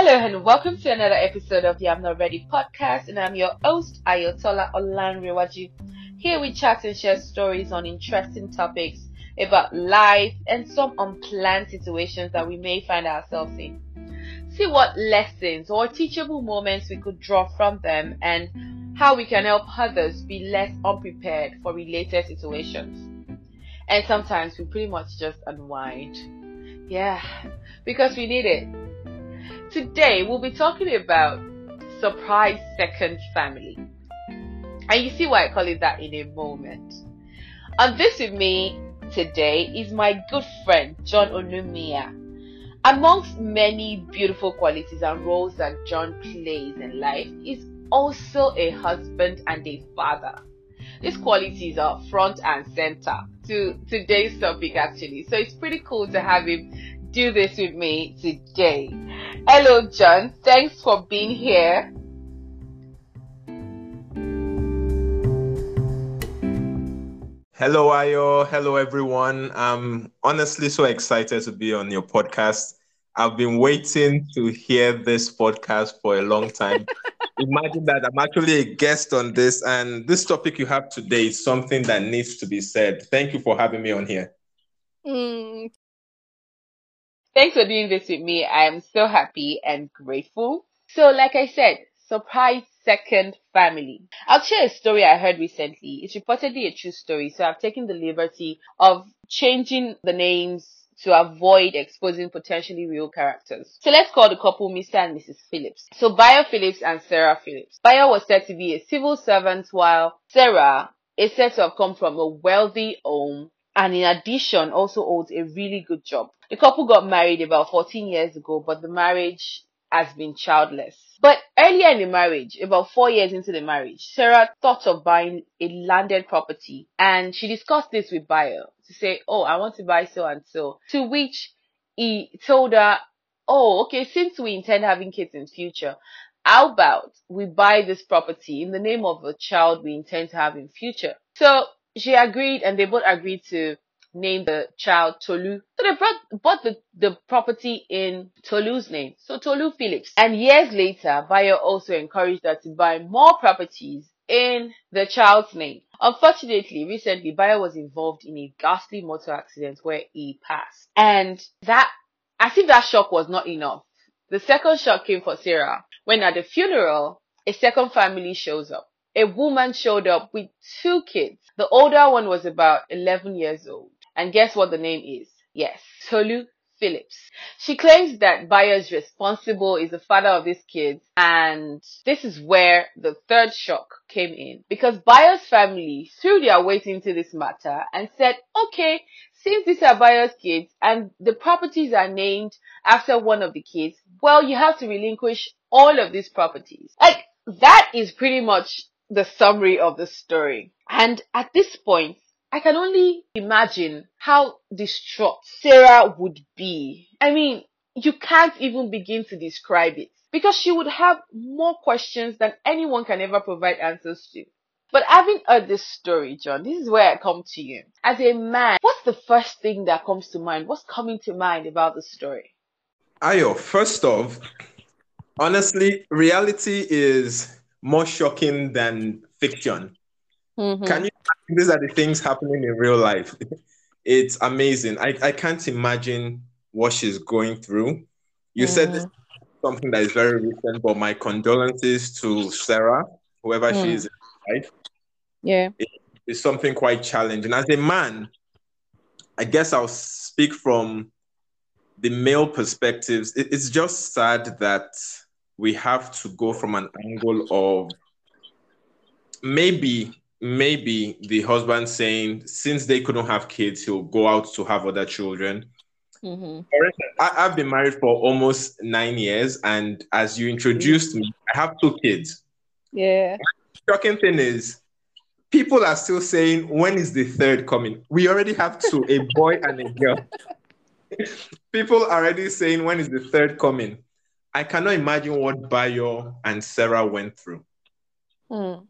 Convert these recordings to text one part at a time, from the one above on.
Hello and welcome to another episode of the I'm Not Ready podcast, and I'm your host Ayotola Olanrewaju. Here we chat and share stories on interesting topics about life and some unplanned situations that we may find ourselves in. See what lessons or teachable moments we could draw from them and how we can help others be less unprepared for related situations. And sometimes we pretty much just unwind. Yeah, because we need it. Today we'll be talking about surprise second family. And you see why I call it that in a moment. And this with me today is my good friend John Onumia. Amongst many beautiful qualities and roles that John plays in life is also a husband and a father. These qualities are front and center to today's topic actually. So it's pretty cool to have him do this with me today. Hello John, thanks for being here. Hello, Ayo. Hello, everyone. I'm honestly so excited to be on your podcast. I've been waiting to hear this podcast for a long time. Imagine that I'm actually a guest on this, and this topic you have today is something that needs to be said. Thank you for having me on here. Mm. Thanks for doing this with me. I am so happy and grateful. So, like I said, surprise second family. I'll share a story I heard recently. It's reportedly a true story, so I've taken the liberty of changing the names to avoid exposing potentially real characters. So let's call the couple Mr. and Mrs. Phillips. So Bayo Phillips and Sarah Phillips. Bayo was said to be a civil servant while Sarah is said to have come from a wealthy home and in addition also holds a really good job. The couple got married about 14 years ago, but the marriage has been childless. But earlier in the marriage, about four years into the marriage, Sarah thought of buying a landed property and she discussed this with Bayo to say, Oh, I want to buy so and so. To which he told her, Oh, okay, since we intend having kids in future, how about we buy this property in the name of a child we intend to have in future? So she agreed and they both agreed to name the child Tolu. So they brought, bought the, the property in Tolu's name. So Tolu Phillips. And years later, Bayo also encouraged her to buy more properties in the child's name. Unfortunately, recently, Bayo was involved in a ghastly motor accident where he passed. And that, as if that shock was not enough, the second shock came for Sarah when at the funeral, a second family shows up. A woman showed up with two kids. The older one was about 11 years old. And guess what the name is? Yes, Tolu Phillips. She claims that Bayo's responsible is the father of these kids and this is where the third shock came in because Bayo's family threw their weight into this matter and said, okay, since these are Bayo's kids and the properties are named after one of the kids, well, you have to relinquish all of these properties. Like, that is pretty much the summary of the story. And at this point, I can only imagine how distraught Sarah would be. I mean, you can't even begin to describe it because she would have more questions than anyone can ever provide answers to. But having heard this story, John, this is where I come to you. As a man, what's the first thing that comes to mind? What's coming to mind about the story? Ayo, first off, honestly, reality is more shocking than fiction. Mm-hmm. Can you these are the things happening in real life. It's amazing. I, I can't imagine what she's going through. You mm. said this something that is very recent, but my condolences to Sarah, whoever mm. she is in life. Yeah. It, it's something quite challenging. As a man, I guess I'll speak from the male perspectives. It, it's just sad that we have to go from an angle of maybe maybe the husband saying since they couldn't have kids, he'll go out to have other children. Mm-hmm. I, have been married for almost nine years, and as you introduced mm-hmm. me, I have two kids. Yeah. The shocking thing is, people are still saying, "When is the third coming?" We already have two, a boy and a girl. people are already saying, "When is the third coming?" I cannot imagine what Bayo and Sarah went through. Mm.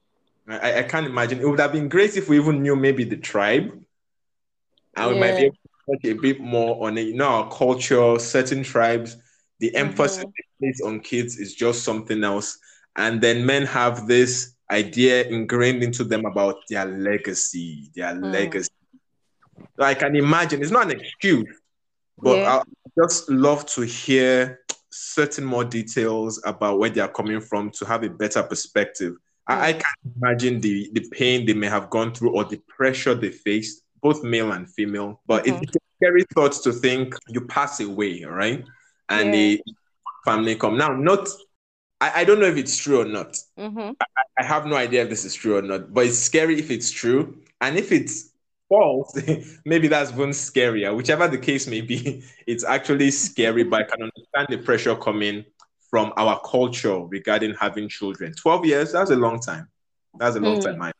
I, I can't imagine. It would have been great if we even knew maybe the tribe. And yeah. we might be able to touch a bit more on it. You know, our culture, certain tribes, The emphasis mm-hmm. on kids is just something else. And then men have this idea ingrained into them about their legacy, their mm. legacy. So I can imagine it's not an excuse, but yeah. I just love to hear certain more details about where they are coming from to have a better perspective. Mm. I, I can imagine the the pain they may have gone through or the pressure they faced, both male and female. But mm-hmm. it's a scary thought to think you pass away, right? And yeah. the family come. Now, not I, I don't know if it's true or not. Mm-hmm. I, I have no idea if this is true or not, but it's scary if it's true. And if it's false, maybe that's even scarier. Whichever the case may be, it's actually scary, but I can understand the pressure coming from our culture regarding having children. 12 years, that's a long time. That's a long mm. time.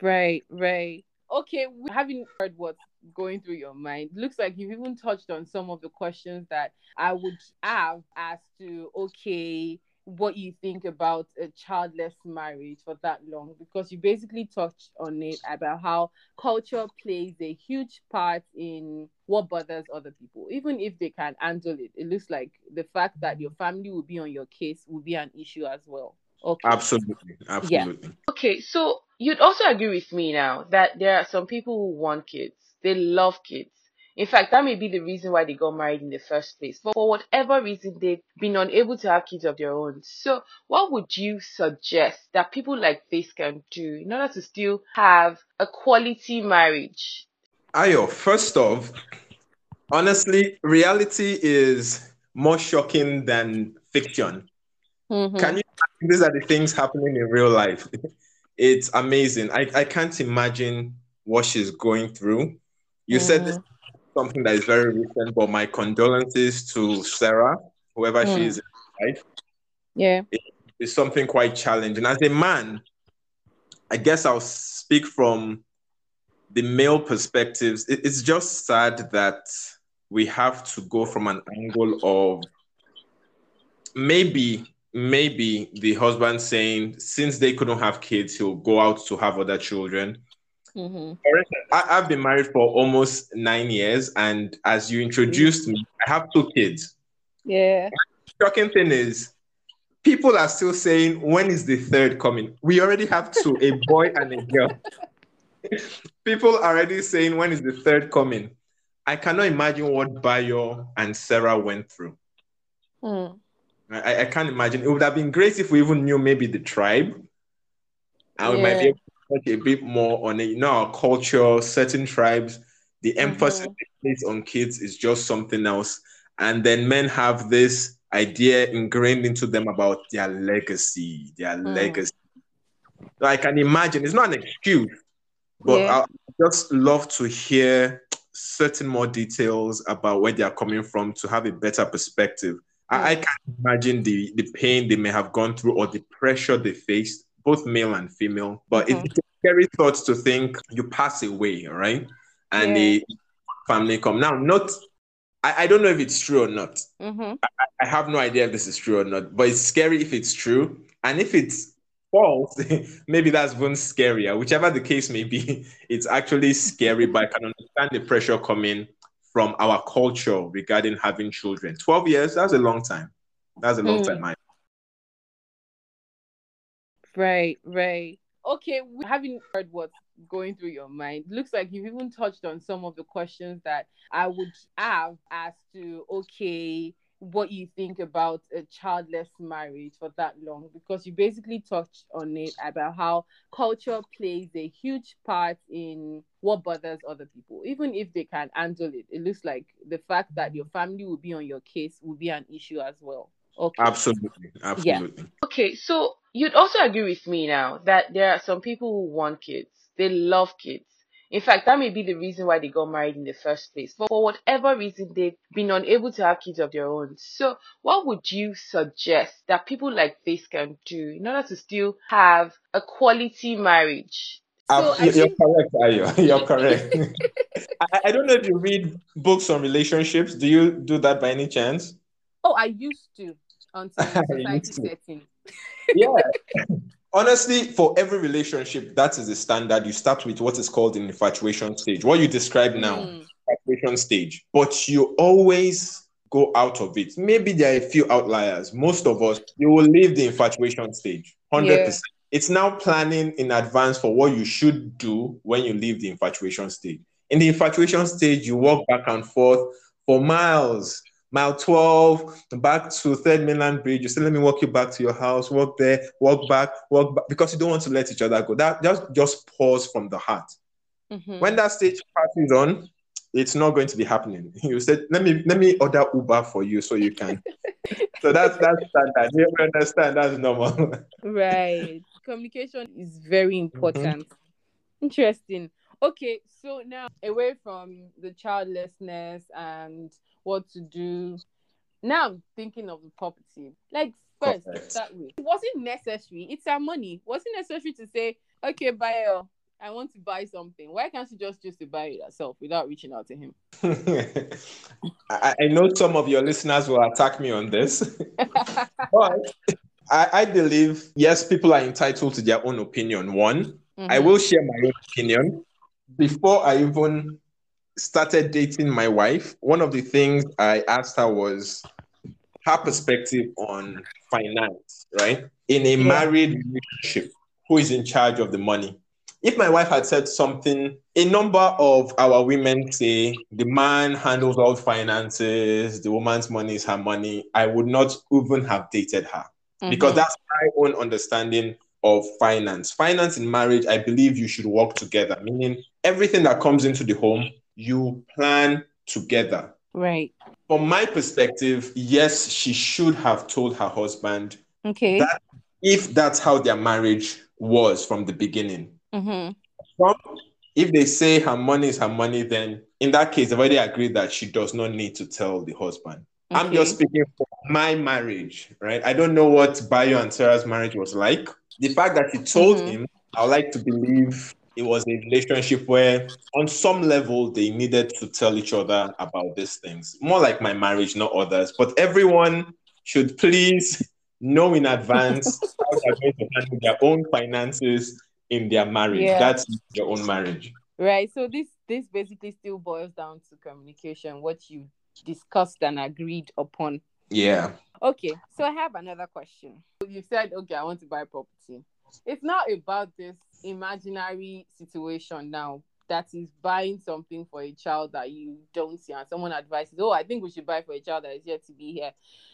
Right, right. Okay, having heard what's going through your mind, looks like you've even touched on some of the questions that I would have as to, okay, what you think about a childless marriage for that long because you basically touched on it about how culture plays a huge part in what bothers other people even if they can handle it. It looks like the fact that your family will be on your case will be an issue as well. Okay. Absolutely absolutely. Yeah. okay so you'd also agree with me now that there are some people who want kids. They love kids in fact, that may be the reason why they got married in the first place. But for whatever reason, they've been unable to have kids of their own. So, what would you suggest that people like this can do in order to still have a quality marriage? Ayo, first off, honestly, reality is more shocking than fiction. Mm-hmm. Can you? These are the things happening in real life. it's amazing. I, I can't imagine what she's going through. You mm-hmm. said this something that is very recent, but my condolences to Sarah, whoever mm. she hmm. is in life. Yeah. It, it's something quite challenging. As a man, I guess I'll speak from the male perspectives. It, it's just sad that we have to go from an angle of maybe maybe the husband saying since they couldn't have kids he'll go out to have other children Mm-hmm. I, have been married for almost nine years, and as you introduced mm-hmm. me, I have two kids. Yeah. The shocking thing is, people are still saying, "When is the third coming?" We already have two, a boy and a girl. people are already saying, "When is the third coming?" I cannot imagine what Bayo and Sarah went through. Mm. I, I, can't imagine. It would have been great if we even knew maybe the tribe, and yeah. we might be able touch a bit more on it. You know, our culture, certain tribes, the mm-hmm. emphasis mm-hmm. on kids is just something else. And then men have this idea ingrained into them about their legacy, their mm. legacy. So I can imagine it's not an excuse, but yeah. I just love to hear certain more details about where they are coming from to have a better perspective. Mm. I, I can imagine the, the pain they may have gone through or the pressure they faced both male and female. But mm-hmm. it's scary thought to think you pass away, right? And yeah. the family come. Now, not I, I, don't know if it's true or not. Mm-hmm. I, I, have no idea if this is true or not, but it's scary if it's true. And if it's false, maybe that's even scarier. Whichever the case may be, it's actually scary, but I can understand the pressure coming from our culture regarding having children. 12 years, that's a long time. That's a long mm. time. Right, right. Okay, we, having heard what's going through your mind, looks like you've even touched on some of the questions that I would have as to, okay, what you think about a childless marriage for that long because you basically touched on it about how culture plays a huge part in what bothers other people even if they can handle it it looks like the fact that your family will be on your case will be an issue as well Okay. Absolutely. Absolutely. Yeah. Okay. So you'd also agree with me now that there are some people who want kids. They love kids. In fact, that may be the reason why they got married in the first place. But for whatever reason, they've been unable to have kids of their own. So what would you suggest that people like this can do in order to still have a quality marriage? So you're, think... correct, Ayo. You're correct. I, I don't know if you read books on relationships. Do you do that by any chance? Oh, I used to until society setting. yeah. Honestly, for every relationship, that is the standard. You start with what is called an infatuation stage. What you describe now, mm. infatuation stage, but you always go out of it. Maybe there are a few outliers. Most of us, you will leave the infatuation stage 100%. Yeah. It's now planning in advance for what you should do when you leave the infatuation stage. In the infatuation stage, you walk back and forth for miles. Mile 12, back to Third Mainland Bridge. You say, let me walk you back to your house, walk there, walk back, walk back, because you don't want to let each other go. That just, just pause from the heart. Mm-hmm. When that stage passes on, it's not going to be happening. You said, let me let me order Uber for you so you can. so that's that's standard. You understand? That's normal. right. Communication is very important. Mm-hmm. Interesting. Okay, so now away from the childlessness and what to do, now I'm thinking of the property. Like first, start with. wasn't necessary? It's our money. wasn't necessary to say, okay, Bayo, I want to buy something. Why can't you just choose to buy it yourself without reaching out to him? I, I, know some of your listeners will attack me on this, but I, I, believe yes, people are entitled to their own opinion. One, mm-hmm. I will share my own opinion. Before I even started dating my wife, one of the things I asked her was her perspective on finance, right? In a married relationship, who is in charge of the money? if my wife had said something, a number of our women say the man handles all finances, the woman's money is her money, I would not even have dated her mm-hmm. because that's my own understanding of finance. Finance in marriage, I believe you should work together, meaning everything that comes into the home, you plan together. Right. From my perspective, yes, she should have told her husband okay. that if that's how their marriage was from the beginning Mm-hmm. if they say her money is her money, then in that case, they've already agreed that she does not need to tell the husband. Okay. I'm just speaking for my marriage, right? I don't know what Bayo and Sarah's marriage was like. The fact that she told mm-hmm. him, I would like to believe it was a relationship where, on some level, they needed to tell each other about these things. More like my marriage, not others. But everyone should please know in advance how they're going to handle their own finances in their marriage. Yeah. That's your own marriage. Right. So this this basically still boils down to communication, what you discussed and agreed upon. Yeah. Okay. So I have another question. You said, okay, I want to buy property. It's not about this imaginary situation now that is buying something for a child that you don't see and someone advises, oh, I think we should buy for a child that is yet to be here.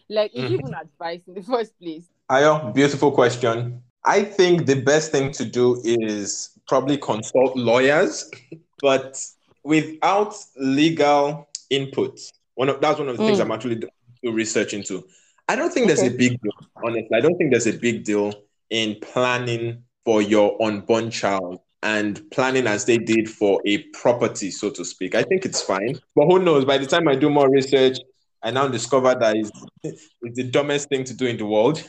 Like, mm-hmm. even advice in the first place? Ayo, beautiful question. I think the best thing to do is probably consult lawyers, but without legal input. One of that's one of the mm. things I'm actually doing research into. I don't think okay. there's a big deal, honestly. I don't think there's a big deal in planning for your unborn child and planning as they did for a property, so to speak. I think it's fine. But who knows? By the time I do more research, I now discover that it's, it's the dumbest thing to do in the world.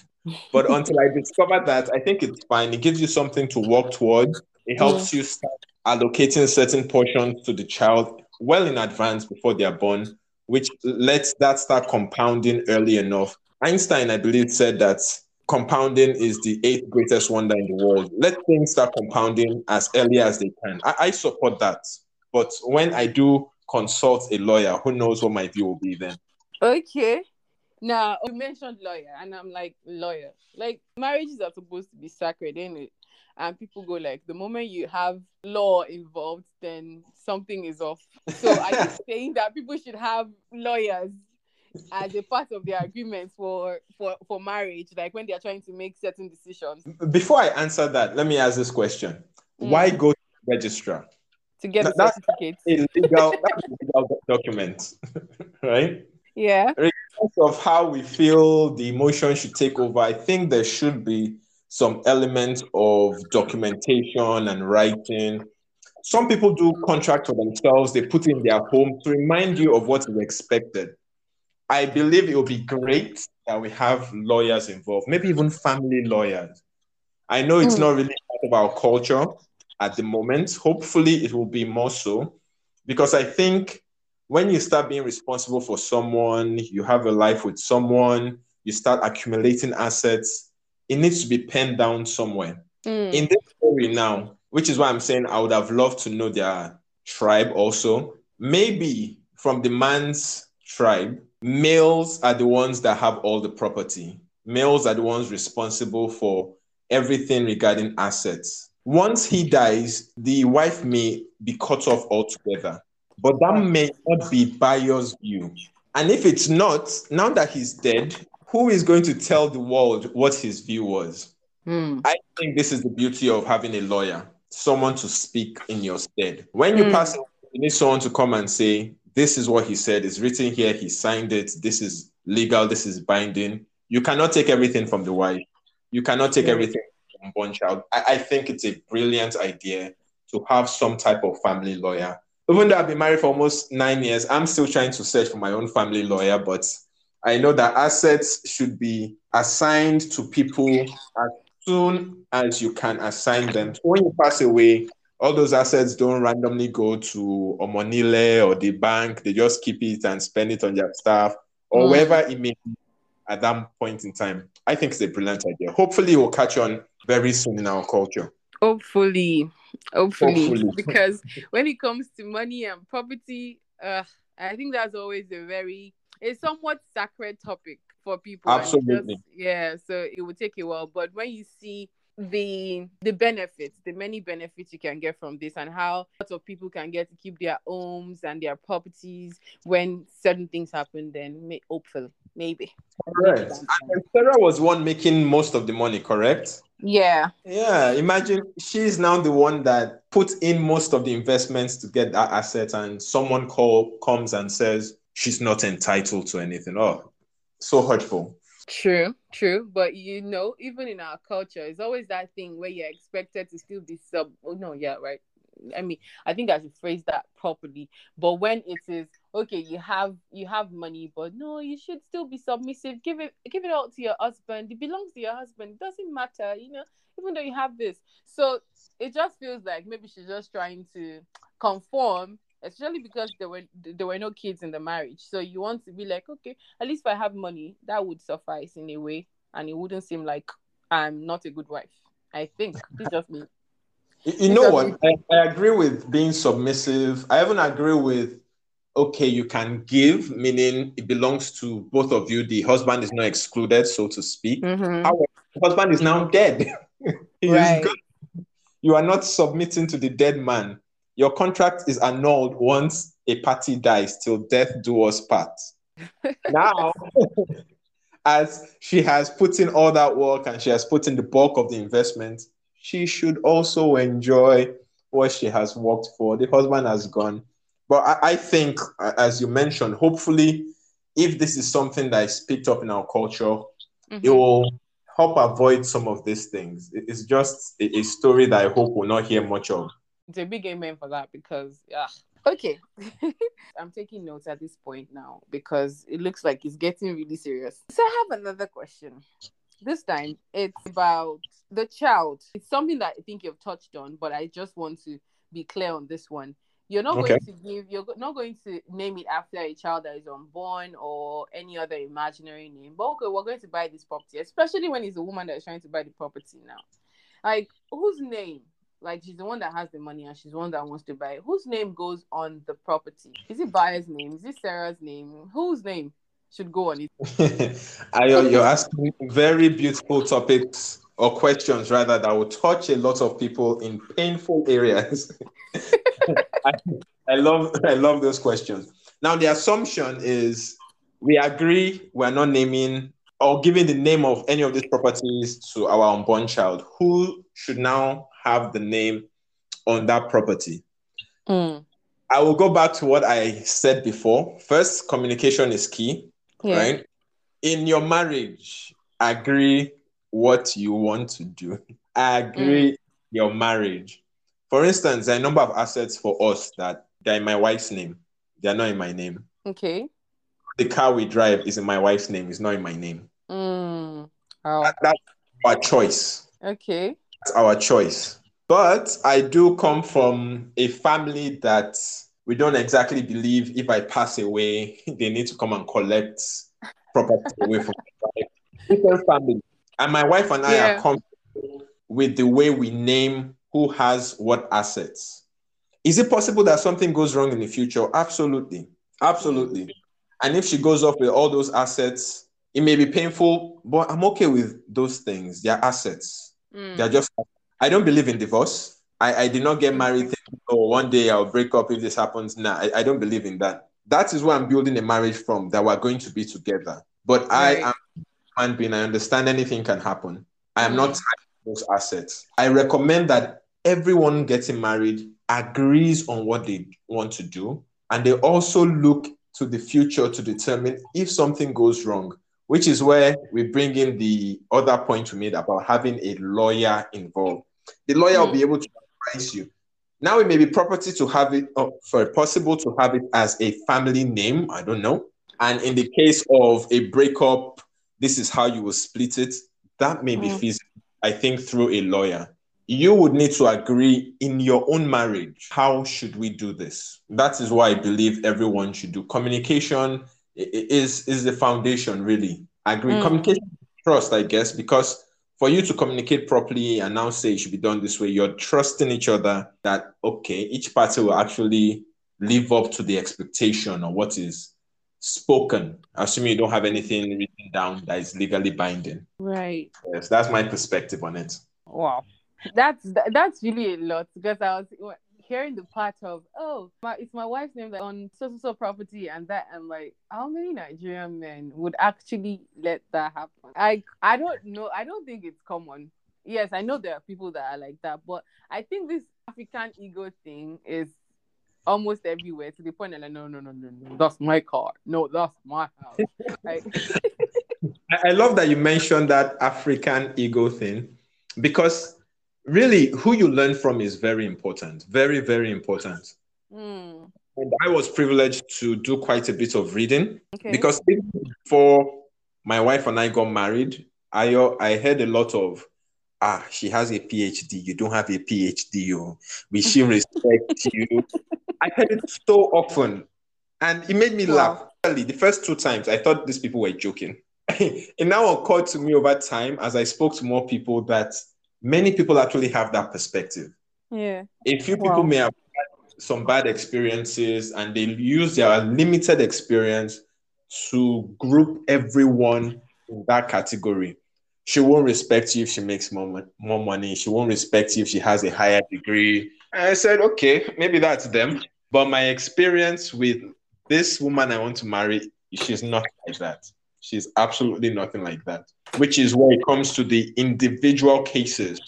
But until I discover that, I think it's fine. It gives you something to work towards. It helps mm. you start allocating certain portions to the child well in advance before they are born, which lets that start compounding early enough. Einstein, I believe, said that compounding is the eighth greatest wonder in the world. Let things start compounding as early as they can. I, I support that. But when I do consult a lawyer, who knows what my view will be then? Okay. Now you mentioned lawyer, and I'm like lawyer. Like marriages are supposed to be sacred, ain't it? And people go like, the moment you have law involved, then something is off. So are you saying that people should have lawyers as a part of their agreement for for for marriage, like when they are trying to make certain decisions? Before I answer that, let me ask this question: mm. Why go to registrar? To get the that's certificate. A legal, that's a legal document, right? Yeah. Regardless of how we feel the emotion should take over, I think there should be some element of documentation and writing. Some people do contract for themselves, they put in their home to remind you of what is expected. I believe it will be great that we have lawyers involved, maybe even family lawyers. I know it's mm. not really part of our culture at the moment. Hopefully, it will be more so because I think when you start being responsible for someone, you have a life with someone, you start accumulating assets, it needs to be penned down somewhere. Mm. In this story now, which is why I'm saying I would have loved to know their tribe also. Maybe from the man's tribe, males are the ones that have all the property. Males are the ones responsible for everything regarding assets. Once he dies, the wife may be cut off altogether. But that may not be Bayo's view. And if it's not, now that he's dead, who is going to tell the world what his view was? Hmm. I think this is the beauty of having a lawyer, someone to speak in your stead. When you Hmm. pass you need someone to come and say, This is what he said, it's written here, he signed it, this is legal, this is binding. You cannot take everything from the wife, you cannot take Yeah. everything from one child. I, I think it's a brilliant idea to have some type of family lawyer. Even though I've been married for almost nine years, I'm still trying to search for my own family lawyer, but I know that assets should be assigned to people as soon as you can assign them. So when you pass away, all those assets don't randomly go to Omonile or the bank. They just keep it and spend it on their staff or Mm. wherever it may be at that point in time. I think it's a brilliant idea. Hopefully, it will catch on very soon in our culture. Hopefully, hopefully, Hopefully. because when it comes to money and property, uh, I think that's always a very it's somewhat sacred topic for people. and just- Absolutely. yeah. So it would take a while, but when you see the the benefits, the many benefits you can get from this, and how lots of people can get to keep their homes and their properties when certain things happen, then may, hopefully, maybe. Correct. And Sarah was one making most of the money, correct? Yeah. Yeah, imagine she's now the one that put in most of the investments to get that asset, and someone call comes and says she's not entitled to anything. Oh, so hurtful. True, true. But you know, even in our culture, it's always that thing where you're expected to still be sub. Oh no, yeah, right. I mean, I think I should phrase that properly. But when it is okay, you have you have money, but no, you should still be submissive. Give it give it all to your husband. It belongs to your husband. It doesn't matter, you know, even though you have this. So it just feels like maybe she's just trying to conform, especially because there were there were no kids in the marriage. So you want to be like, okay, at least if I have money, that would suffice in a way, and it wouldn't seem like I'm not a good wife. I think it's just me. You, you know what? I, I agree with being submissive. I even agree with okay, you can give, meaning it belongs to both of you. The husband is not excluded, so to speak. Mhm. However, the husband is now dead. He is Right. gone. You are not submitting to the dead man. Your contract is annulled once a party dies till death do us part. now, as she has put in all that work and she has put in the bulk of the investment, she should also enjoy what she has worked for. The husband has gone. But I, I think, as you mentioned, hopefully, if this is something that is picked up in our culture, it Mhm. will help avoid some of these things. It- It's just a, a story that I hope we'll not hear much of. It's a big amen for that because yeah. Okay. I'm taking notes at this point now because it looks like it's getting really serious. So I have another question. This time it's about the child. It's something that I think you've touched on, but I just want to be clear on this one. You're not Okay. going to give you're not going to name it after a child that is unborn or any other imaginary name. But okay, we're going to buy this property, especially when it's a woman that is trying to buy the property now. Like whose name? Like she's the one that has the money and she's the one that wants to buy. it. Whose name goes on the property? Is it Bayo's name? Is it Sarah's name? Whose name should go on it? Ayo, you're asking very beautiful topics or questions rather that will touch a lot of people in painful areas. I, I love I love those questions. Now the assumption is we agree we're not naming or giving the name of any of these properties to our unborn child. Who should now have the name on that property? I will go back to what I said before. First, communication is key Yeah. right? In your marriage, agree what you want to do. Agree your marriage. For instance, there are a number of assets for us that they're in my wife's name. They're not in my name. Okay. The car we drive is in my wife's name. It's not in my name. Mm. Oh, That- that's our choice. okay. That's our choice. But I do come from a family that we don't exactly believe if I pass away, they need to come and collect property away from my. Different family. And my wife and I Yeah. are comfortable with the way we name who has what assets. Is it possible that something goes wrong in the future? Absolutely. Absolutely. And if she goes off with all those assets, it may be painful, but I'm okay with those things. They're assets. Mm. They're just, I don't believe in divorce. I, I did not get married thinking, oh, one day I'll break up if this happens. Nah, I, I don't believe in that. That is where I'm building a marriage from, that we're going to be together. But right. I am human being. I understand anything can happen. I am mm. not those assets. I recommend that everyone getting married agrees on what they want to do, and they also look to the future to determine if something goes wrong, which is where we bring in the other point we made about having a lawyer involved. The lawyer mm. will be able to advise you. Now it may be property to have it, oh, sorry, possible to have it as a family name. I don't know. And in the case of a breakup, this is how you will split it. That may be mm. feasible, I think, through a lawyer you would need to agree in your own marriage how should we do this that is why i believe everyone should do communication is is the foundation really. I agree. Mm. communication trust i guess because for you to communicate properly and now say it should be done this way you're trusting each other that okay each party will actually live up to the expectation or what is spoken assuming you don't have anything written down that is legally binding. Right. Yes that's my perspective on it. Wow. That's that's really a lot because I was hearing the part of oh my, it's my wife's name that on so so so property and that and like how many Nigerian men would actually let that happen? I I don't know. I don't think it's common. Yes, I know there are people that are like that, but I think this African ego thing is almost everywhere to the point that like no no no no no that's my car no that's my house. like, I love that you mentioned that African ego thing because really who you learn from is very important very very important mm. and i was privileged to do quite a bit of reading okay. because before my wife and i got married i i heard a lot of ah she has a phd you don't have a phd oh. we should respect you i heard it so often and it made me wow. laugh the first two times i thought these people were joking it now occurred to me over time as i spoke to more people that many people actually have that perspective. Yeah. A few wow. people may have some bad experiences and they use their limited experience to group everyone in that category. She won't respect you if she makes more, more money. She won't respect you if she has a higher degree. And I said, okay, maybe that's them. But my experience with this woman I want to marry, she's not like that. She's absolutely nothing like that, which is where it comes to the individual cases.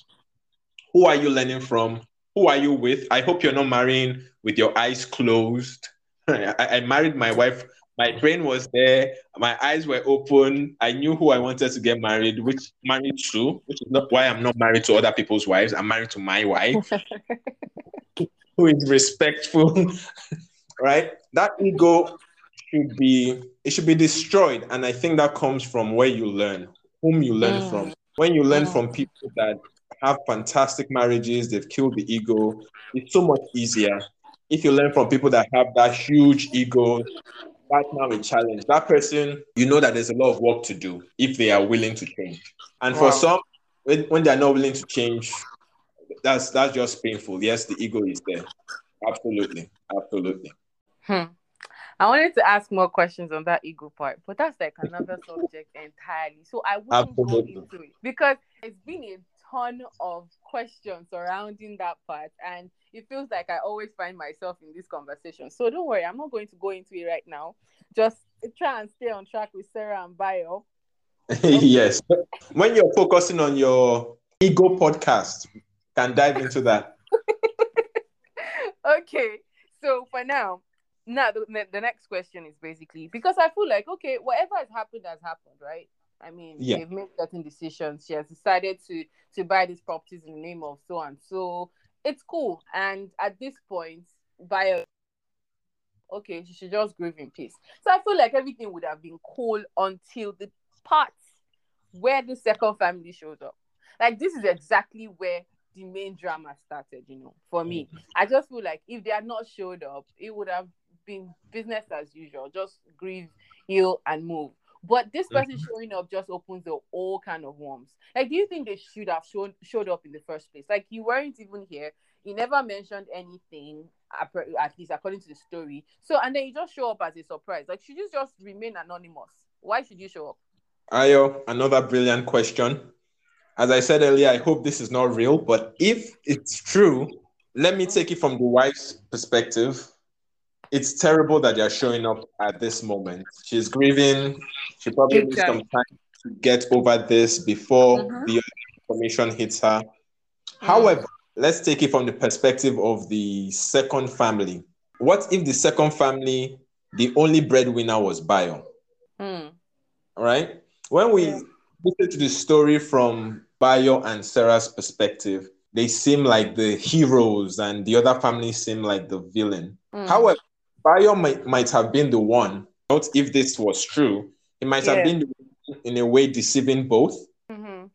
Who are you learning from? Who are you with? I hope you're not marrying with your eyes closed. I, I married my wife. My brain was there. My eyes were open. I knew who I wanted to get married, which married to, which is not why I'm not married to other people's wives. I'm married to my wife, who is respectful, right? That ego should be it should be destroyed and i think that comes from where you learn whom you learn mm. from when you learn mm. from people that have fantastic marriages they've killed the ego it's so much easier if you learn from people that have that huge ego that's now a challenge that person you know that there's a lot of work to do if they are willing to change and wow. for some when, when they're not willing to change that's that's just painful yes the ego is there absolutely absolutely hmm. I wanted to ask more questions on that ego part, but that's like another subject entirely. So I wouldn't Absolutely. go into it because it's been a ton of questions surrounding that part, and it feels like I always find myself in this conversation. So don't worry, I'm not going to go into it right now. Just try and stay on track with Sarah and Bayo. yes. When you're focusing on your ego podcast, can dive into that. okay. So for now, now the, the next question is basically because I feel like okay, whatever has happened has happened, right? I mean, yeah. they've made certain decisions. She has decided to to buy these properties in the name of so and so. It's cool, and at this point, by a okay, she should just grieve in peace. So I feel like everything would have been cool until the part where the second family shows up. Like this is exactly where the main drama started, you know, for me. Mm. I just feel like if they had not showed up, it would have been business as usual, just grieve, heal, and move. But this person mm-hmm. showing up just opens the all kind of worms. Like, do you think they should have shown showed up in the first place? Like, you weren't even here. He never mentioned anything, at least according to the story. So, and then you just show up as a surprise. Like, should you just remain anonymous? Why should you show up? Ayo, another brilliant question. As I said earlier, I hope this is not real, but if it's true, let me take it from the wife's perspective. It's terrible that you're showing up at this moment. She's grieving. She probably needs some time to get over this before mm-hmm. the information hits her. Mm-hmm. However, let's take it from the perspective of the second family. What if the second family, the only breadwinner was Bayo? Mm. Right? When we yeah. listen to the story from Bayo and Sarah's perspective, they seem like the heroes and the other family seem like the villain. Mm. However, Bayo might, might have been the one, not if this was true, it might yeah. have been in a way deceiving both. Mm-hmm.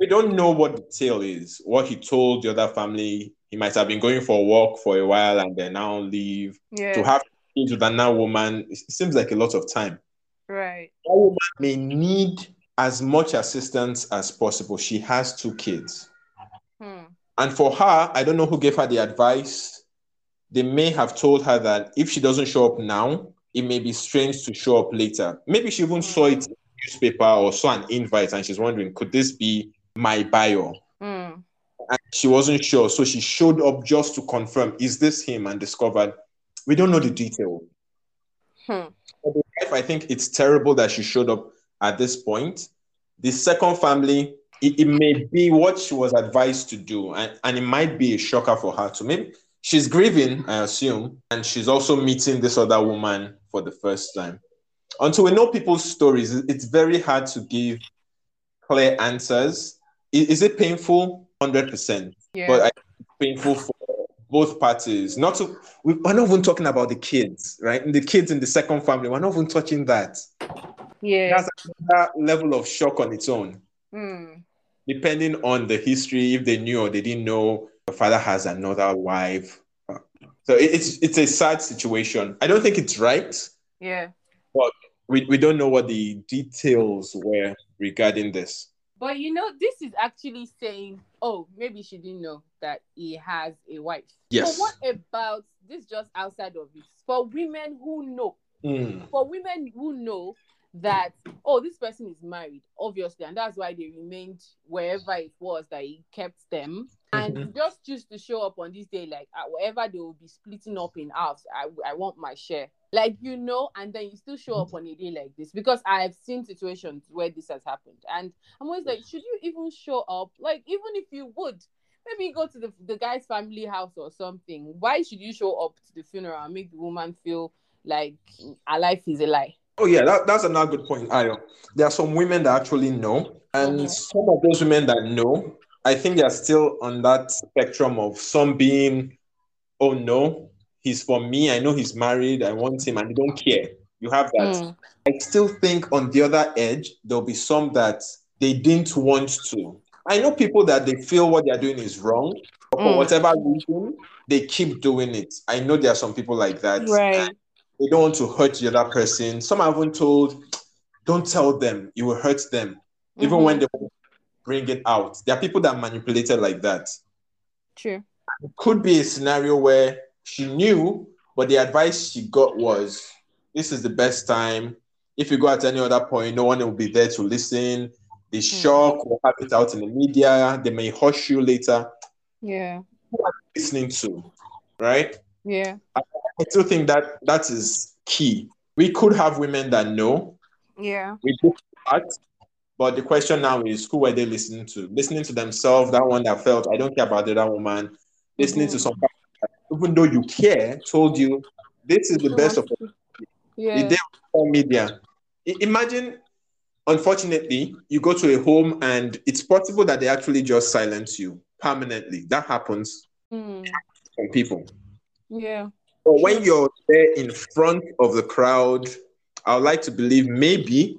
We don't know what the tale is, what he told the other family. He might have been going for a walk for a while and then now leave. Yeah. To have kids with another woman, it seems like a lot of time. Right. That woman may need as much assistance as possible. She has two kids. Hmm. And for her, I don't know who gave her the advice. They may have told her that if she doesn't show up now, it may be strange to show up later. Maybe she even saw it in the newspaper or saw an invite and she's wondering, could this be my Bayo? Hmm. And she wasn't sure. So she showed up just to confirm, is this him? And discovered, we don't know the detail. Hmm. I think it's terrible that she showed up at this point. The second family, it, it, may be what she was advised to do, and, and it might be a shocker for her too. Maybe she's grieving, I assume, and she's also meeting this other woman for the first time. Until we know people's stories, it's very hard to give clear answers. Is, is it painful? 100%. Yeah. But I painful for both parties. Not to, we're not even talking about the kids, right? And the kids in the second family, we're not even touching that. Yeah. That's another level of shock on its own. Mm. Depending on the history, if they knew or they didn't know, the father has another wife. So it's it's a sad situation. I don't think it's right. Yeah. But we, we don't know what the details were regarding this. But you know, this is actually saying, oh, maybe she didn't know that he has a wife. Yes. But what about this just outside of this? For women who know, mm. for women who know that oh this person is married obviously and that's why they remained wherever it was that he kept them. And mm-hmm. just choose to show up on this day like uh, whatever they will be splitting up in halves I, I want my share. Like you know and then you still show up on a day like this because i have seen situations where this has happened. And i'm always like should you even show up? Like even if you would maybe go to the, the guy's family house or something why should you show up to the funeral and make the woman feel like her life is a lie Oh yeah, that, that's another good point, Ayo. There are some women that actually know, and mm-hmm. some of those women that know, I think they are still on that spectrum of some being, oh no, he's for me. I know he's married. I want him, and they don't care. You have that. Mm. I still think on the other edge, there'll be some that they didn't want to. I know people that they feel what they're doing is wrong, but mm. for whatever reason, they keep doing it. I know there are some people like that. Right they don't want to hurt the other person. Some have even told, don't tell them, you will hurt them, mm-hmm. even when they bring it out. There are people that manipulated like that. True. It could be a scenario where she knew, but the advice she got was this is the best time. If you go at any other point, no one will be there to listen. The mm. shock will have it out in the media. They may hush you later. Yeah. Who are you listening to? Right? Yeah. I, I still think that that is key. We could have women that know. Yeah. We do that. But the question now is who were they listening to? Listening to themselves, that one that felt I don't care about the other woman, listening mm-hmm. to some even though you care, told you this is the best of yeah. the media. Imagine, unfortunately, you go to a home and it's possible that they actually just silence you permanently. That happens mm. from people. Yeah. But when you're there in front of the crowd, I would like to believe maybe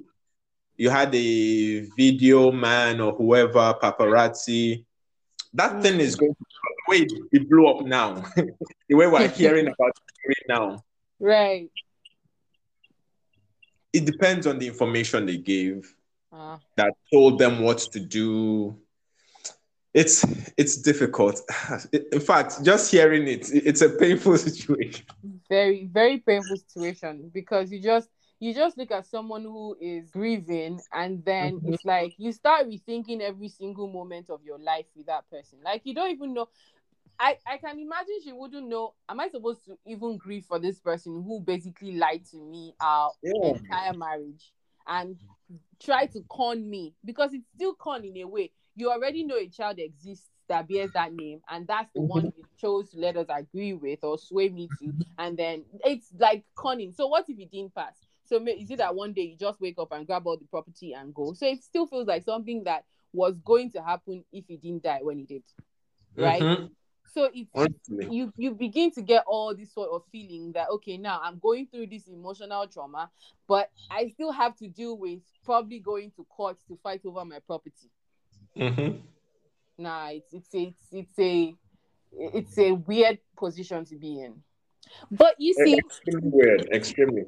you had a video man or whoever, paparazzi. That thing is going to the way it blew up now, the way we're hearing about it right now. Right. It depends on the information they gave uh. that told them what to do. It's it's difficult. In fact, just hearing it, it's a painful situation. Very, very painful situation because you just you just look at someone who is grieving and then mm-hmm. it's like you start rethinking every single moment of your life with that person. Like you don't even know I, I can imagine she wouldn't know. Am I supposed to even grieve for this person who basically lied to me our yeah. entire marriage and try to con me because it's still con in a way. You already know a child exists that bears that name, and that's the one mm-hmm. you chose to let us agree with or sway me to, and then it's like conning. So what if it didn't pass? So is it that one day you just wake up and grab all the property and go? So it still feels like something that was going to happen if he didn't die when he did, right? Mm-hmm. So it's you you begin to get all this sort of feeling that okay now I'm going through this emotional trauma, but I still have to deal with probably going to court to fight over my property. Mm-hmm. Nah, it's it's a, it's it's a it's a weird position to be in. But you see, extremely weird, extremely.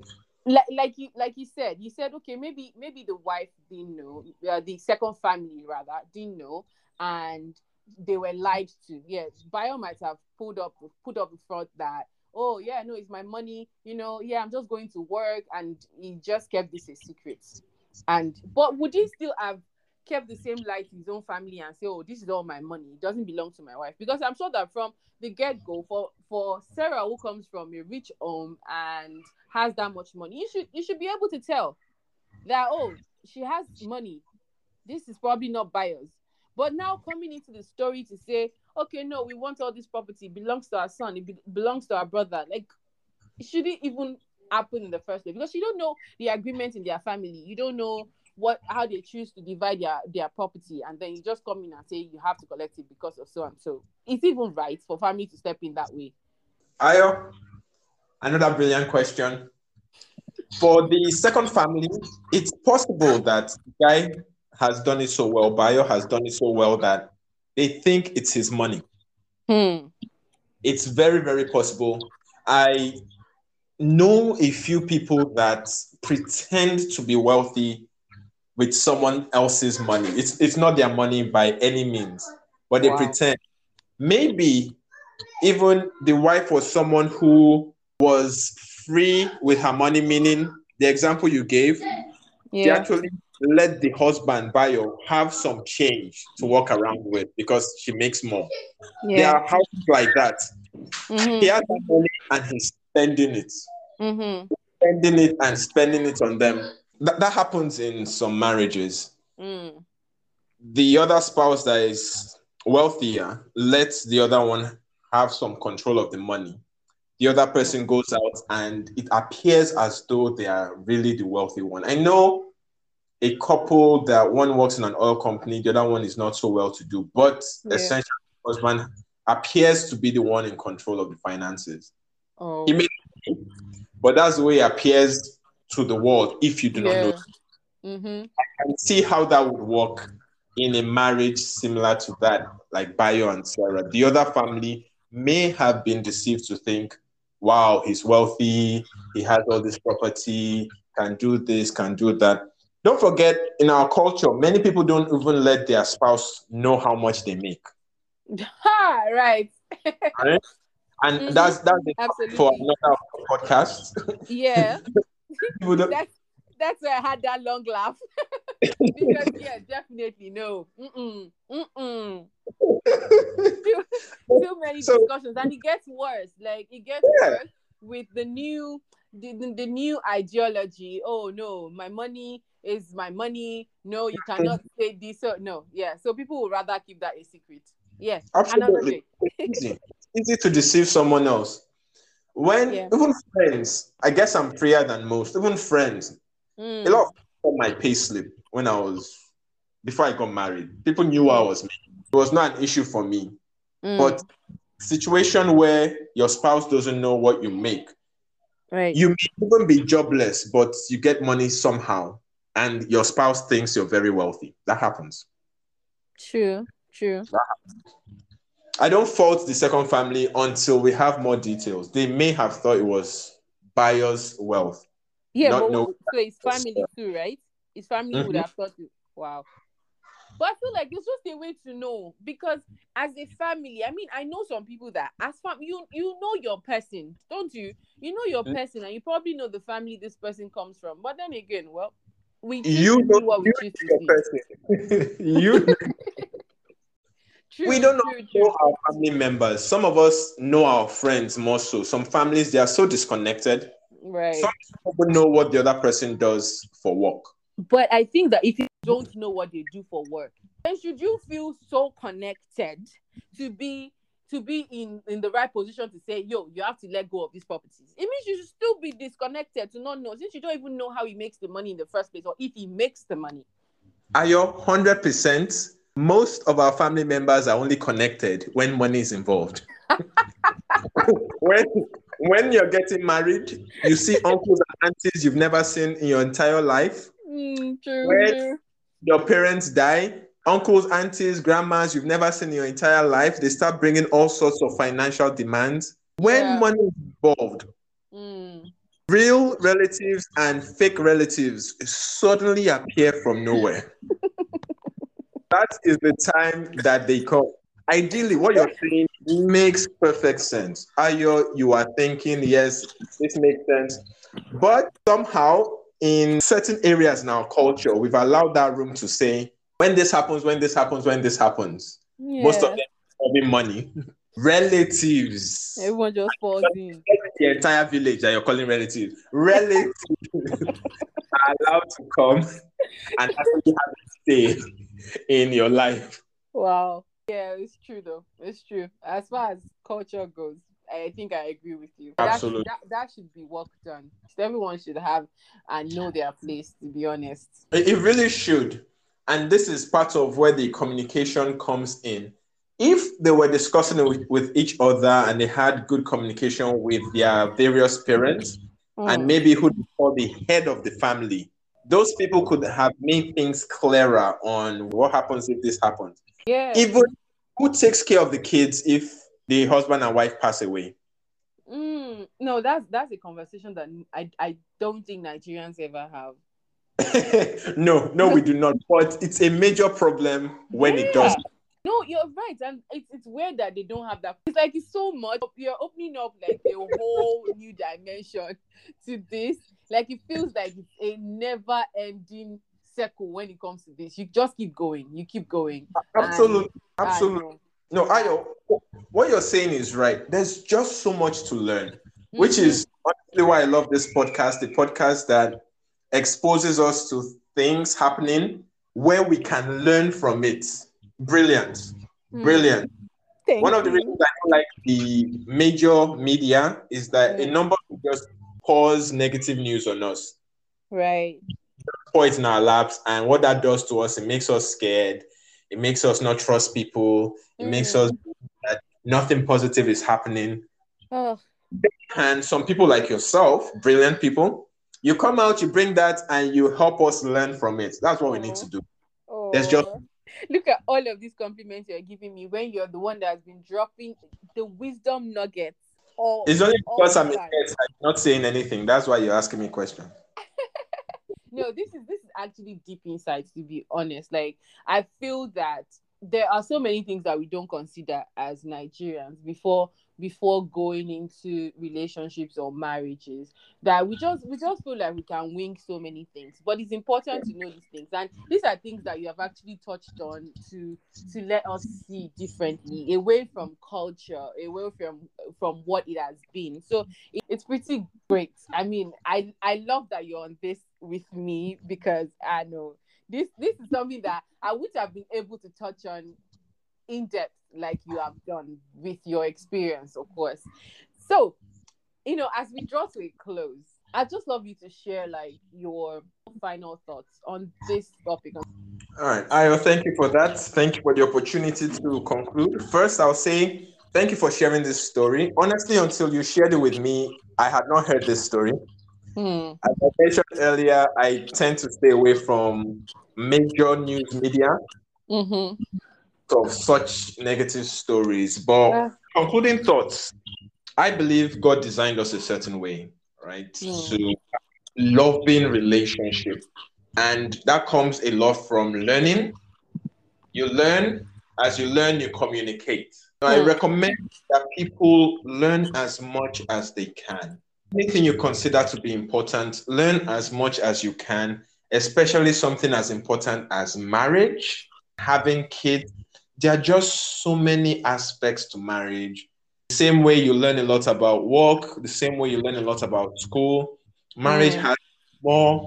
Like, like you like you said, you said okay, maybe maybe the wife didn't know, uh, the second family rather didn't know, and they were lied to. Yes, Bayo might have pulled up put up in front that oh yeah no it's my money you know yeah i'm just going to work and he just kept this a secret and but would he still have kept the same lie to his own family and say oh this is all my money. It doesn't belong to my wife. Because i'm sure that from the get-go for for sarah who comes from a rich home and has that much money you should you should be able to tell that oh she has money. This is probably not Bayo's but now coming into the story to say, okay, no, we want all this property, it belongs to our son, it be- belongs to our brother. Like, it shouldn't even happen in the first place. Because you don't know the agreement in their family. You don't know what how they choose to divide their their property, and then you just come in and say you have to collect it because of so and so. It's even right for family to step in that way. Ayo, another brilliant question. For the second family, it's possible that the guy has done it so well, Bayo has done it so well that they think it's his money. Hmm. It's very, very possible. I know a few people that pretend to be wealthy with someone else's money. It's it's not their money by any means, but they wow. pretend. Maybe even the wife was someone who was free with her money, meaning the example you gave, yeah. they actually let the husband Bayo have some change to walk around with because she makes more. Yeah. There are houses like that. Mm-hmm. He has money and he's spending it. Mm-hmm. Spending it and spending it on them. That, that happens in some marriages. Mm. The other spouse that is wealthier lets the other one have some control of the money. The other person goes out and it appears as though they are really the wealthy one. I know a couple that one works in an oil company, the other one is not so well to do, but yeah. essentially, husband appears to be the one in control of the finances. Oh. May, but that's the way it appears to the world if you do yeah. not know. Mm-hmm. I can see how that would work in a marriage similar to that, like Bayo and Sarah. The other family may have been deceived to think, wow, he's wealthy, he has all this property, can do this, can do that don't forget, in our culture, many people don't even let their spouse know how much they make. Ha, right. right? And mm-hmm. that's that's for another podcast. Yeah. that's that's where I had that long laugh. because yeah, definitely no. Mm-mm. Mm-mm. too, too many so, discussions. And it gets worse. Like it gets yeah. worse with the new the, the, the new ideology. Oh no, my money is my money. No, you cannot say this. So no, yeah. So people would rather keep that a secret. Yes. absolutely. easy. easy to deceive someone else. When yeah. even friends, I guess I'm freer than most. Even friends, mm. a lot of my pay slip when I was before I got married. People knew I was making. It was not an issue for me. Mm. But situation where your spouse doesn't know what you make. Right. You may even be jobless, but you get money somehow and your spouse thinks you're very wealthy. That happens. True, true. I don't fault the second family until we have more details. They may have thought it was Bayo's wealth. Yeah, but no, so his family too, right? His family mm-hmm. would have thought, it. wow. But I feel like it's just a way to know because as a family, I mean, I know some people that as fam you you know your person, don't you? You know your mm. person, and you probably know the family this person comes from. But then again, well, we you know what we choose to see. Person. you. True, we don't true, know true. our family members. Some of us know our friends more so. Some families they are so disconnected. Right. Some people know what the other person does for work. But I think that if you don't know what they do for work, then should you feel so connected to be to be in in the right position to say, yo, you have to let go of these properties. It means you should still be disconnected to not know since you don't even know how he makes the money in the first place or if he makes the money. Are you hundred percent? Most of our family members are only connected when money is involved. when when you're getting married, you see uncles and aunties you've never seen in your entire life. Mm, true, when your parents die, uncles, aunties, grandmas you've never seen in your entire life, they start bringing all sorts of financial demands. When yeah. money is involved, mm. real relatives and fake relatives suddenly appear from nowhere. that is the time that they come. Ideally, what you're saying makes perfect sense. Ayo, you are thinking, yes, this makes sense. But somehow, in certain areas in our culture, we've allowed that room to say, when this happens, when this happens, when this happens. Yeah. Most of them having money. relatives. Everyone just falls in. The entire village that you're calling relatives. Relatives are allowed to come and actually have a stay in your life. Wow. Yeah, it's true though. It's true. As far as culture goes, I think I agree with you. Absolutely. That, that, that should be work done. Everyone should have and know their place, to be honest. It really should. And this is part of where the communication comes in. If they were discussing with, with each other and they had good communication with their various parents, mm. and maybe who call the head of the family, those people could have made things clearer on what happens if this happens. Yeah. Even who takes care of the kids if the husband and wife pass away? Mm, no, that's that's a conversation that I, I don't think Nigerians ever have. no, no, we do not. But it's a major problem when yeah. it does. No, you're right, and it's it's weird that they don't have that. It's like it's so much. You're opening up like a whole new dimension to this. Like it feels like it's a never-ending circle when it comes to this. You just keep going. You keep going. Absolutely, and, absolutely. No, Ayo, what you're saying is right. There's just so much to learn, mm-hmm. which is honestly why I love this podcast. The podcast that exposes us to things happening where we can learn from it. Brilliant. Mm-hmm. Brilliant. Thank One of the reasons I don't like the major media is that mm-hmm. a number of just pause negative news on us. Right pour it in our laps. And what that does to us, it makes us scared. It makes us not trust people. It mm. makes us that nothing positive is happening. Oh. And some people like yourself, brilliant people, you come out, you bring that, and you help us learn from it. That's what oh. we need to do. Oh. There's just look at all of these compliments you're giving me when you're the one that has been dropping the wisdom nuggets. All, it's only because I'm, I'm not saying anything. That's why you're asking me questions no, this is this is actually deep insight to be honest. Like I feel that there are so many things that we don't consider as Nigerians before before going into relationships or marriages that we just we just feel like we can wing so many things. But it's important to know these things. And these are things that you have actually touched on to to let us see differently away from culture away from from what it has been. So it, it's pretty great. I mean i i love that you're on this with me because i know this this is something that i would have been able to touch on in depth like you have done with your experience, of course. So, you know, as we draw to a close, I'd just love you to share like your final thoughts on this topic. All right, Ayo, thank you for that. Thank you for the opportunity to conclude. First, I'll say thank you for sharing this story. Honestly, until you shared it with me, I had not heard this story. Hmm. As I mentioned earlier, I tend to stay away from major news media. Mm-hmm of such negative stories. But yeah. concluding thoughts, I believe God designed us a certain way, right? Mm. To loving relationship. And that comes a lot from learning, You learn. As you learn, you communicate. I hmm. recommend that people learn as much as they can. Anything you consider to be important, learn as much as you can, especially something as important as marriage, having kids. There are just so many aspects to marriage. The same way you learn a lot about work, the same way you learn a lot about school, marriage mm. has more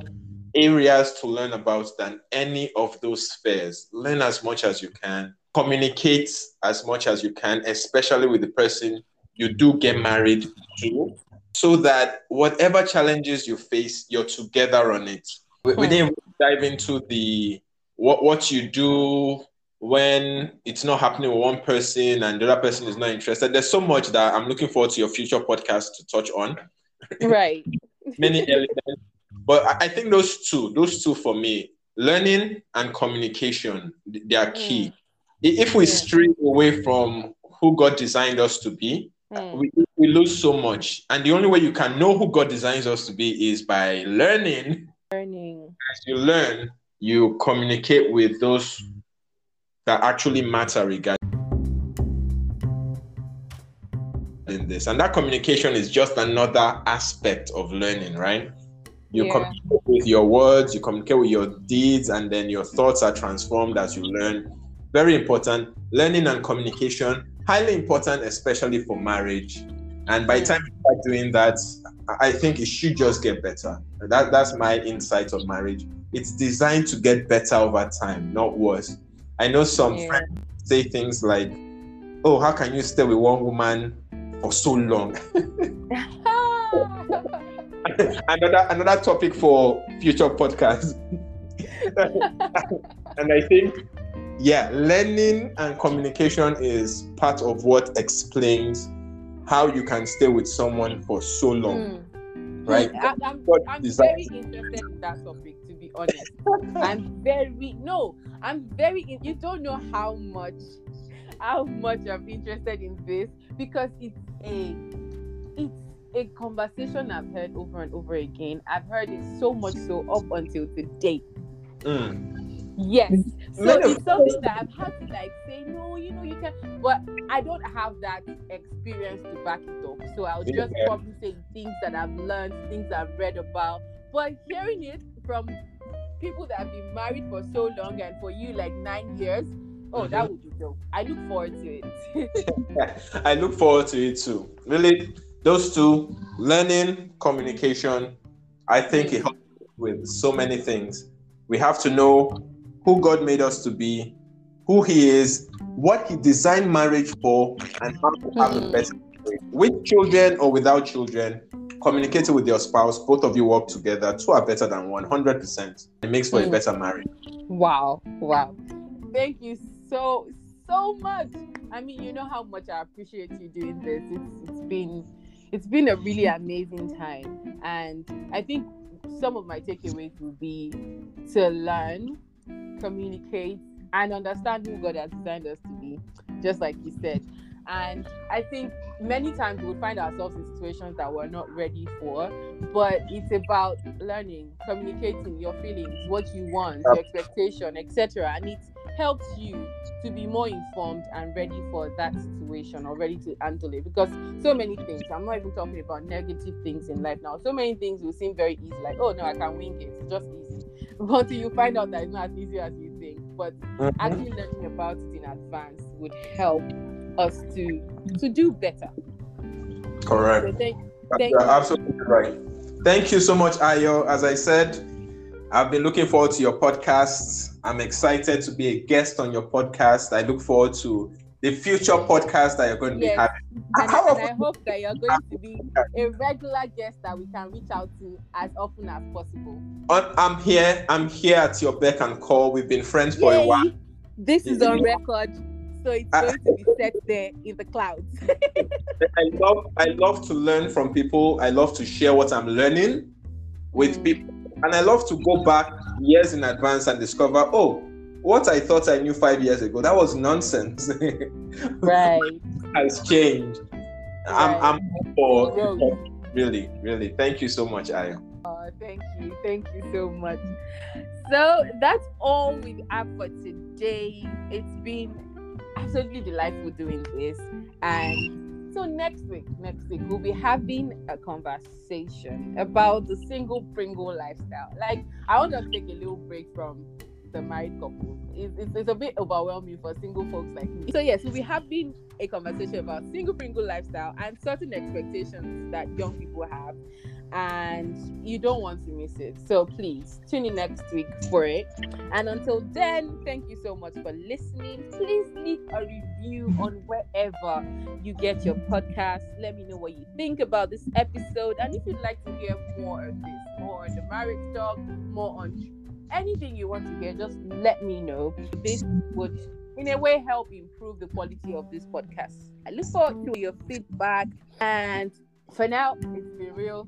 areas to learn about than any of those spheres. Learn as much as you can, communicate as much as you can, especially with the person you do get married to, so that whatever challenges you face, you're together on it. We, we hmm. didn't dive into the what what you do when it's not happening with one person and the other person is not interested. There's so much that I'm looking forward to your future podcast to touch on. Right. Many elements. But I think those two, those two for me, learning and communication, they are key. Mm. If we stray away from who God designed us to be, mm. we, we lose so much. And the only way you can know who God designs us to be is by learning. Learning. As you learn, you communicate with those that actually matter regarding this. And that communication is just another aspect of learning, right? You yeah. communicate with your words, you communicate with your deeds, and then your thoughts are transformed as you learn. Very important. Learning and communication, highly important, especially for marriage. And by the time you start doing that, I think it should just get better. That, that's my insight of marriage. It's designed to get better over time, not worse. I know some yeah. friends say things like, "Oh, how can you stay with one woman for so long?" another another topic for future podcasts. and I think, yeah, learning and communication is part of what explains how you can stay with someone for so long. Mm. Right? I, am very interested in that topic honest. I'm very no, I'm very in, you don't know how much how much I'm interested in this because it's a it's a conversation I've heard over and over again. I've heard it so much so up until today. Mm. Yes. So it's something that I've had to like say, no, you know, you can but I don't have that experience to back it up. So I'll just yeah. probably say things that I've learned, things I've read about. But hearing it from people that have been married for so long and for you like nine years. Oh, mm-hmm. that would be dope. I look forward to it. I look forward to it too. Really, those two, learning, communication, I think it helps with so many things. We have to know who God made us to be, who He is, what He designed marriage for, and how to have a mm-hmm. better with children or without children communicating with your spouse, both of you work together, two are better than one, 100%. It makes for mm. a better marriage. Wow. Wow. Thank you so, so much. I mean, you know how much I appreciate you doing this. It's, it's been it's been a really amazing time. And I think some of my takeaways will be to learn, communicate, and understand who God has designed us to be, just like you said. And I think many times we find ourselves in situations that we're not ready for, but it's about learning, communicating your feelings, what you want, your expectation, etc. And it helps you to be more informed and ready for that situation or ready to handle it. Because so many things, I'm not even talking about negative things in life now. So many things will seem very easy, like, oh no, I can wing it. It's just easy. But Until you find out that it's not as easy as you think. But mm-hmm. actually learning about it in advance would help us to to do better. Correct. So thank, thank You're you. absolutely right. Thank you so much, Ayo. As I said, I've been looking forward to your podcast. I'm excited to be a guest on your podcast. I look forward to the future podcast that you're going to yes. be having. And, and I hope that you're going to be a regular guest that we can reach out to as often as possible. I'm here. I'm here at your beck and call. We've been friends for Yay. a while. This is on record so it's going to be set there in the clouds. I love I love to learn from people. I love to share what I'm learning with mm. people. And I love to go back years in advance and discover, oh, what I thought I knew five years ago, that was nonsense. right. has changed. Right. I'm I'm for really, really. Thank you so much, Ayo. Uh, thank you. Thank you so much. So that's all we have for today. It's been absolutely delightful doing this. And so next week, next week, we'll be having a conversation about the single Pringle lifestyle. Like, I want to take a little break from the married couple. It's, it's, it's, a bit overwhelming for single folks like me. So yes, we'll be having a conversation about single Pringle lifestyle and certain expectations that young people have and you don't want to miss it. So please tune in next week for it. And until then, thank you so much for listening. Please leave a review on wherever you get your podcast. Let me know what you think about this episode. And if you'd like to hear more of this, more on the marriage talk, more on anything you want to hear, just let me know. This would in a way help improve the quality of this podcast. I look forward to your feedback and for now, it's been real.